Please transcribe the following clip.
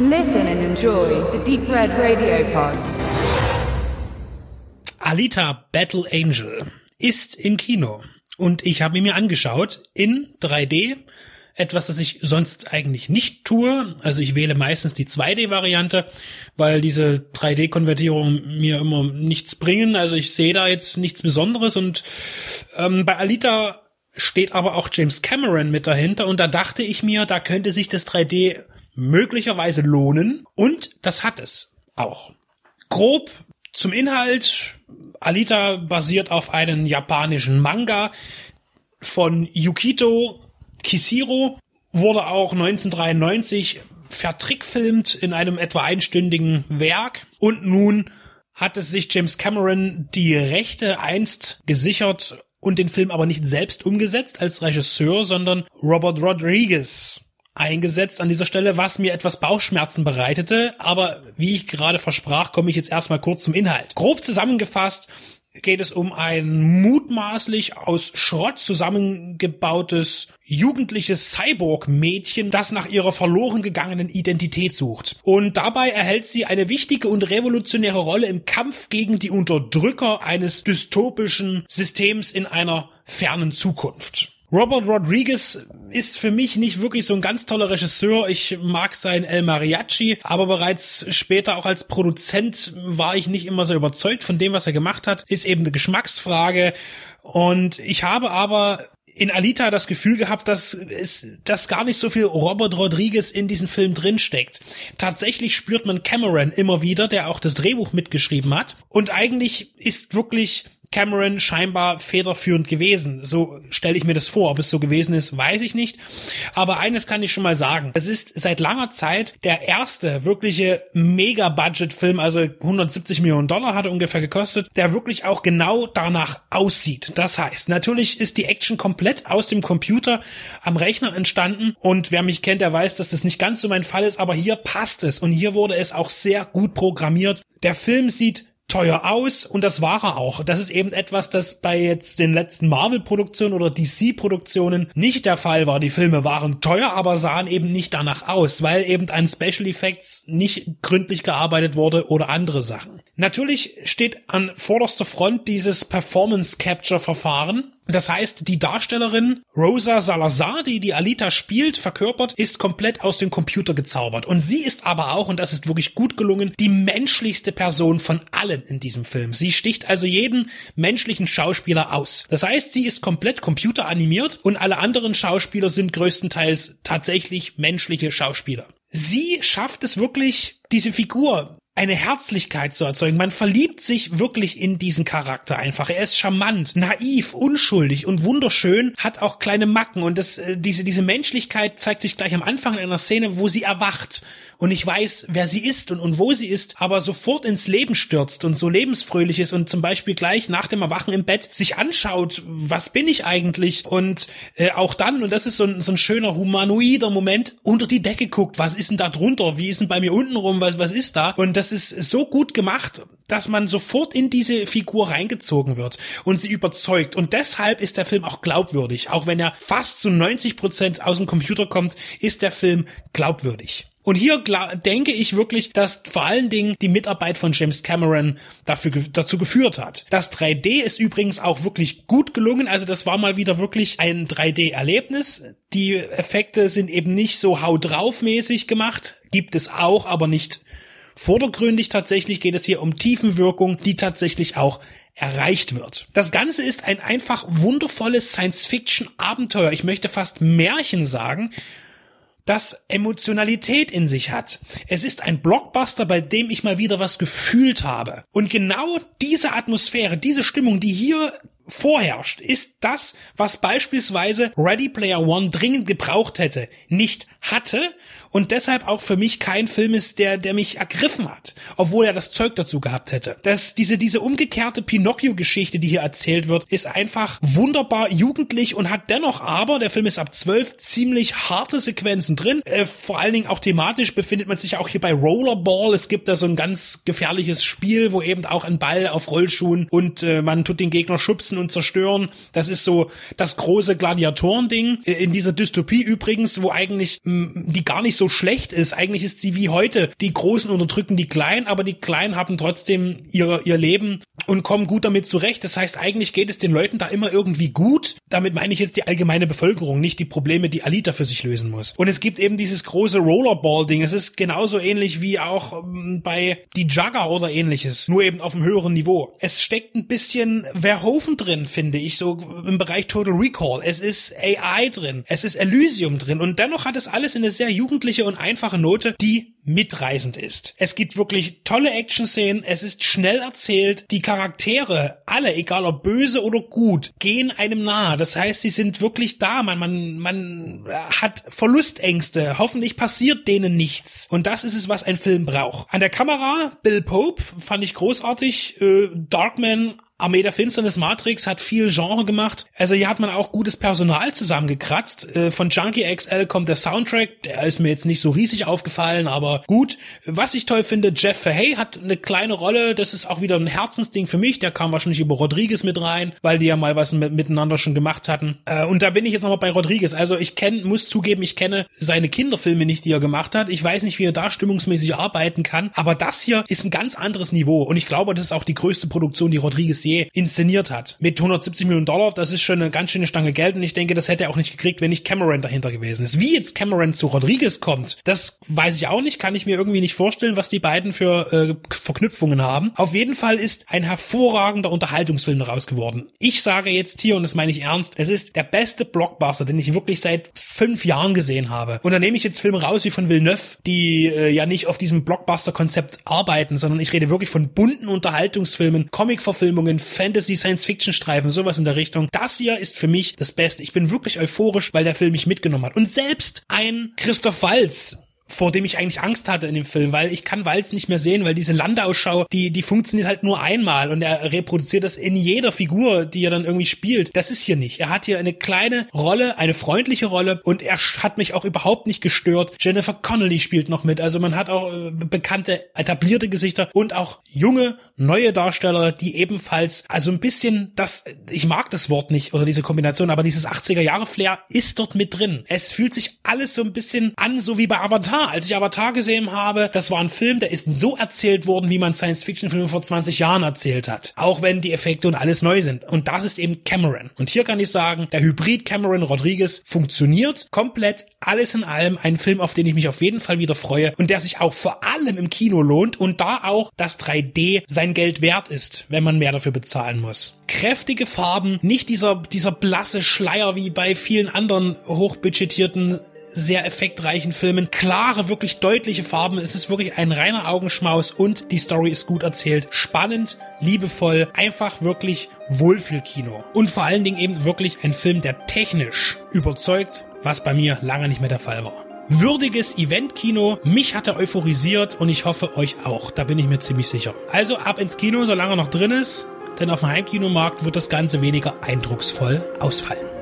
Listen and enjoy the Deep Red Radio Pod. Alita Battle Angel ist im Kino und ich habe ihn mir angeschaut in 3D. Etwas, das ich sonst eigentlich nicht tue. Also ich wähle meistens die 2D-Variante, weil diese 3D-Konvertierungen mir immer nichts bringen. Also ich sehe da jetzt nichts Besonderes und ähm, bei Alita steht aber auch James Cameron mit dahinter und da dachte ich mir, da könnte sich das 3D möglicherweise lohnen und das hat es auch. Grob zum Inhalt. Alita basiert auf einem japanischen Manga von Yukito Kishiro, wurde auch 1993 vertrickfilmt in einem etwa einstündigen Werk und nun hat es sich James Cameron die Rechte einst gesichert und den Film aber nicht selbst umgesetzt als Regisseur, sondern Robert Rodriguez eingesetzt an dieser Stelle, was mir etwas Bauchschmerzen bereitete. Aber wie ich gerade versprach, komme ich jetzt erstmal kurz zum Inhalt. Grob zusammengefasst geht es um ein mutmaßlich aus Schrott zusammengebautes jugendliches Cyborg-Mädchen, das nach ihrer verloren gegangenen Identität sucht. Und dabei erhält sie eine wichtige und revolutionäre Rolle im Kampf gegen die Unterdrücker eines dystopischen Systems in einer fernen Zukunft. Robert Rodriguez ist für mich nicht wirklich so ein ganz toller Regisseur. Ich mag sein El Mariachi, aber bereits später auch als Produzent war ich nicht immer so überzeugt von dem, was er gemacht hat. Ist eben eine Geschmacksfrage. Und ich habe aber in Alita das Gefühl gehabt, dass es, dass gar nicht so viel Robert Rodriguez in diesem Film drinsteckt. Tatsächlich spürt man Cameron immer wieder, der auch das Drehbuch mitgeschrieben hat. Und eigentlich ist wirklich Cameron scheinbar federführend gewesen. So stelle ich mir das vor. Ob es so gewesen ist, weiß ich nicht. Aber eines kann ich schon mal sagen. Es ist seit langer Zeit der erste wirkliche Mega-Budget-Film, also 170 Millionen Dollar hat er ungefähr gekostet, der wirklich auch genau danach aussieht. Das heißt, natürlich ist die Action komplett aus dem Computer am Rechner entstanden und wer mich kennt, der weiß, dass das nicht ganz so mein Fall ist, aber hier passt es und hier wurde es auch sehr gut programmiert. Der Film sieht teuer aus und das war er auch. Das ist eben etwas, das bei jetzt den letzten Marvel-Produktionen oder DC-Produktionen nicht der Fall war. Die Filme waren teuer, aber sahen eben nicht danach aus, weil eben an Special Effects nicht gründlich gearbeitet wurde oder andere Sachen. Natürlich steht an vorderster Front dieses Performance Capture Verfahren das heißt, die Darstellerin Rosa Salazar, die die Alita spielt, verkörpert, ist komplett aus dem Computer gezaubert. Und sie ist aber auch, und das ist wirklich gut gelungen, die menschlichste Person von allen in diesem Film. Sie sticht also jeden menschlichen Schauspieler aus. Das heißt, sie ist komplett computeranimiert und alle anderen Schauspieler sind größtenteils tatsächlich menschliche Schauspieler. Sie schafft es wirklich, diese Figur eine Herzlichkeit zu erzeugen. Man verliebt sich wirklich in diesen Charakter einfach. Er ist charmant, naiv, unschuldig und wunderschön, hat auch kleine Macken. Und das, äh, diese, diese Menschlichkeit zeigt sich gleich am Anfang in einer Szene, wo sie erwacht. Und ich weiß, wer sie ist und, und wo sie ist, aber sofort ins Leben stürzt und so lebensfröhlich ist und zum Beispiel gleich nach dem Erwachen im Bett sich anschaut, was bin ich eigentlich? Und äh, auch dann, und das ist so ein, so ein schöner humanoider Moment, unter die Decke guckt, was ist denn da drunter, wie ist denn bei mir unten rum, was, was ist da? Und das das ist so gut gemacht, dass man sofort in diese Figur reingezogen wird und sie überzeugt. Und deshalb ist der Film auch glaubwürdig. Auch wenn er fast zu 90 Prozent aus dem Computer kommt, ist der Film glaubwürdig. Und hier denke ich wirklich, dass vor allen Dingen die Mitarbeit von James Cameron dafür, dazu geführt hat. Das 3D ist übrigens auch wirklich gut gelungen. Also das war mal wieder wirklich ein 3D-Erlebnis. Die Effekte sind eben nicht so hau drauf mäßig gemacht. Gibt es auch, aber nicht Vordergründig tatsächlich geht es hier um Tiefenwirkung, die tatsächlich auch erreicht wird. Das Ganze ist ein einfach wundervolles Science-Fiction-Abenteuer. Ich möchte fast Märchen sagen, das Emotionalität in sich hat. Es ist ein Blockbuster, bei dem ich mal wieder was gefühlt habe. Und genau diese Atmosphäre, diese Stimmung, die hier vorherrscht, ist das, was beispielsweise Ready Player One dringend gebraucht hätte, nicht hatte und deshalb auch für mich kein Film ist, der, der mich ergriffen hat, obwohl er das Zeug dazu gehabt hätte. Das, diese, diese umgekehrte Pinocchio-Geschichte, die hier erzählt wird, ist einfach wunderbar jugendlich und hat dennoch aber, der Film ist ab zwölf, ziemlich harte Sequenzen drin. Äh, vor allen Dingen auch thematisch befindet man sich auch hier bei Rollerball. Es gibt da so ein ganz gefährliches Spiel, wo eben auch ein Ball auf Rollschuhen und äh, man tut den Gegner schubsen beschießen und zerstören. Das ist so das große Gladiatorending in dieser Dystopie übrigens, wo eigentlich mh, die gar nicht so schlecht ist. Eigentlich ist sie wie heute. Die Großen unterdrücken die Kleinen, aber die Kleinen haben trotzdem ihr, ihr Leben und kommen gut damit zurecht. Das heißt, eigentlich geht es den Leuten da immer irgendwie gut. Damit meine ich jetzt die allgemeine Bevölkerung, nicht die Probleme, die Alita für sich lösen muss. Und es gibt eben dieses große Rollerball-Ding. Es ist genauso ähnlich wie auch ähm, bei die Jugger oder ähnliches, nur eben auf einem höheren Niveau. Es steckt ein bisschen Verhoeven drin, finde ich, so im Bereich Total Recall. Es ist AI drin, es ist Elysium drin und dennoch hat es alles eine sehr jugendliche und einfache Note, die mitreißend ist. Es gibt wirklich tolle Action-Szenen, es ist schnell erzählt, die Charaktere, alle, egal ob böse oder gut, gehen einem nahe. Das heißt, sie sind wirklich da, man, man, man hat Verlustängste, hoffentlich passiert denen nichts. Und das ist es, was ein Film braucht. An der Kamera, Bill Pope, fand ich großartig, äh, Darkman Armee der Finsternis Matrix hat viel Genre gemacht. Also hier hat man auch gutes Personal zusammengekratzt. Äh, von Junkie XL kommt der Soundtrack. Der ist mir jetzt nicht so riesig aufgefallen, aber gut. Was ich toll finde, Jeff Fahey hat eine kleine Rolle. Das ist auch wieder ein Herzensding für mich. Der kam wahrscheinlich über Rodriguez mit rein, weil die ja mal was miteinander schon gemacht hatten. Äh, und da bin ich jetzt nochmal bei Rodriguez. Also ich kenne, muss zugeben, ich kenne seine Kinderfilme nicht, die er gemacht hat. Ich weiß nicht, wie er da stimmungsmäßig arbeiten kann. Aber das hier ist ein ganz anderes Niveau. Und ich glaube, das ist auch die größte Produktion, die Rodriguez je inszeniert hat. Mit 170 Millionen Dollar, das ist schon eine ganz schöne Stange Geld und ich denke, das hätte er auch nicht gekriegt, wenn nicht Cameron dahinter gewesen ist. Wie jetzt Cameron zu Rodriguez kommt, das weiß ich auch nicht, kann ich mir irgendwie nicht vorstellen, was die beiden für äh, Verknüpfungen haben. Auf jeden Fall ist ein hervorragender Unterhaltungsfilm daraus geworden. Ich sage jetzt hier, und das meine ich ernst, es ist der beste Blockbuster, den ich wirklich seit fünf Jahren gesehen habe. Und da nehme ich jetzt Filme raus wie von Villeneuve, die äh, ja nicht auf diesem Blockbuster-Konzept arbeiten, sondern ich rede wirklich von bunten Unterhaltungsfilmen, Comic-Verfilmungen, Fantasy, Science-Fiction-Streifen, sowas in der Richtung. Das hier ist für mich das Beste. Ich bin wirklich euphorisch, weil der Film mich mitgenommen hat. Und selbst ein Christoph Walz, vor dem ich eigentlich Angst hatte in dem Film, weil ich kann Walz nicht mehr sehen, weil diese Landausschau, die, die funktioniert halt nur einmal und er reproduziert das in jeder Figur, die er dann irgendwie spielt. Das ist hier nicht. Er hat hier eine kleine Rolle, eine freundliche Rolle und er hat mich auch überhaupt nicht gestört. Jennifer Connelly spielt noch mit. Also man hat auch äh, bekannte, etablierte Gesichter und auch junge, neue Darsteller, die ebenfalls, also ein bisschen das, ich mag das Wort nicht oder diese Kombination, aber dieses 80er Jahre Flair ist dort mit drin. Es fühlt sich alles so ein bisschen an, so wie bei Avatar Avatar, als ich Avatar gesehen habe, das war ein Film, der ist so erzählt worden, wie man Science-Fiction-Filme vor 20 Jahren erzählt hat. Auch wenn die Effekte und alles neu sind. Und das ist eben Cameron. Und hier kann ich sagen, der Hybrid Cameron Rodriguez funktioniert komplett. Alles in allem ein Film, auf den ich mich auf jeden Fall wieder freue und der sich auch vor allem im Kino lohnt und da auch das 3D sein Geld wert ist, wenn man mehr dafür bezahlen muss. Kräftige Farben, nicht dieser, dieser blasse Schleier wie bei vielen anderen hochbudgetierten sehr effektreichen Filmen. Klare, wirklich deutliche Farben. Es ist wirklich ein reiner Augenschmaus und die Story ist gut erzählt. Spannend, liebevoll, einfach wirklich Wohlfühlkino. Und vor allen Dingen eben wirklich ein Film, der technisch überzeugt, was bei mir lange nicht mehr der Fall war würdiges Eventkino. Mich hat er euphorisiert und ich hoffe euch auch. Da bin ich mir ziemlich sicher. Also ab ins Kino, solange er noch drin ist, denn auf dem Heimkinomarkt wird das Ganze weniger eindrucksvoll ausfallen.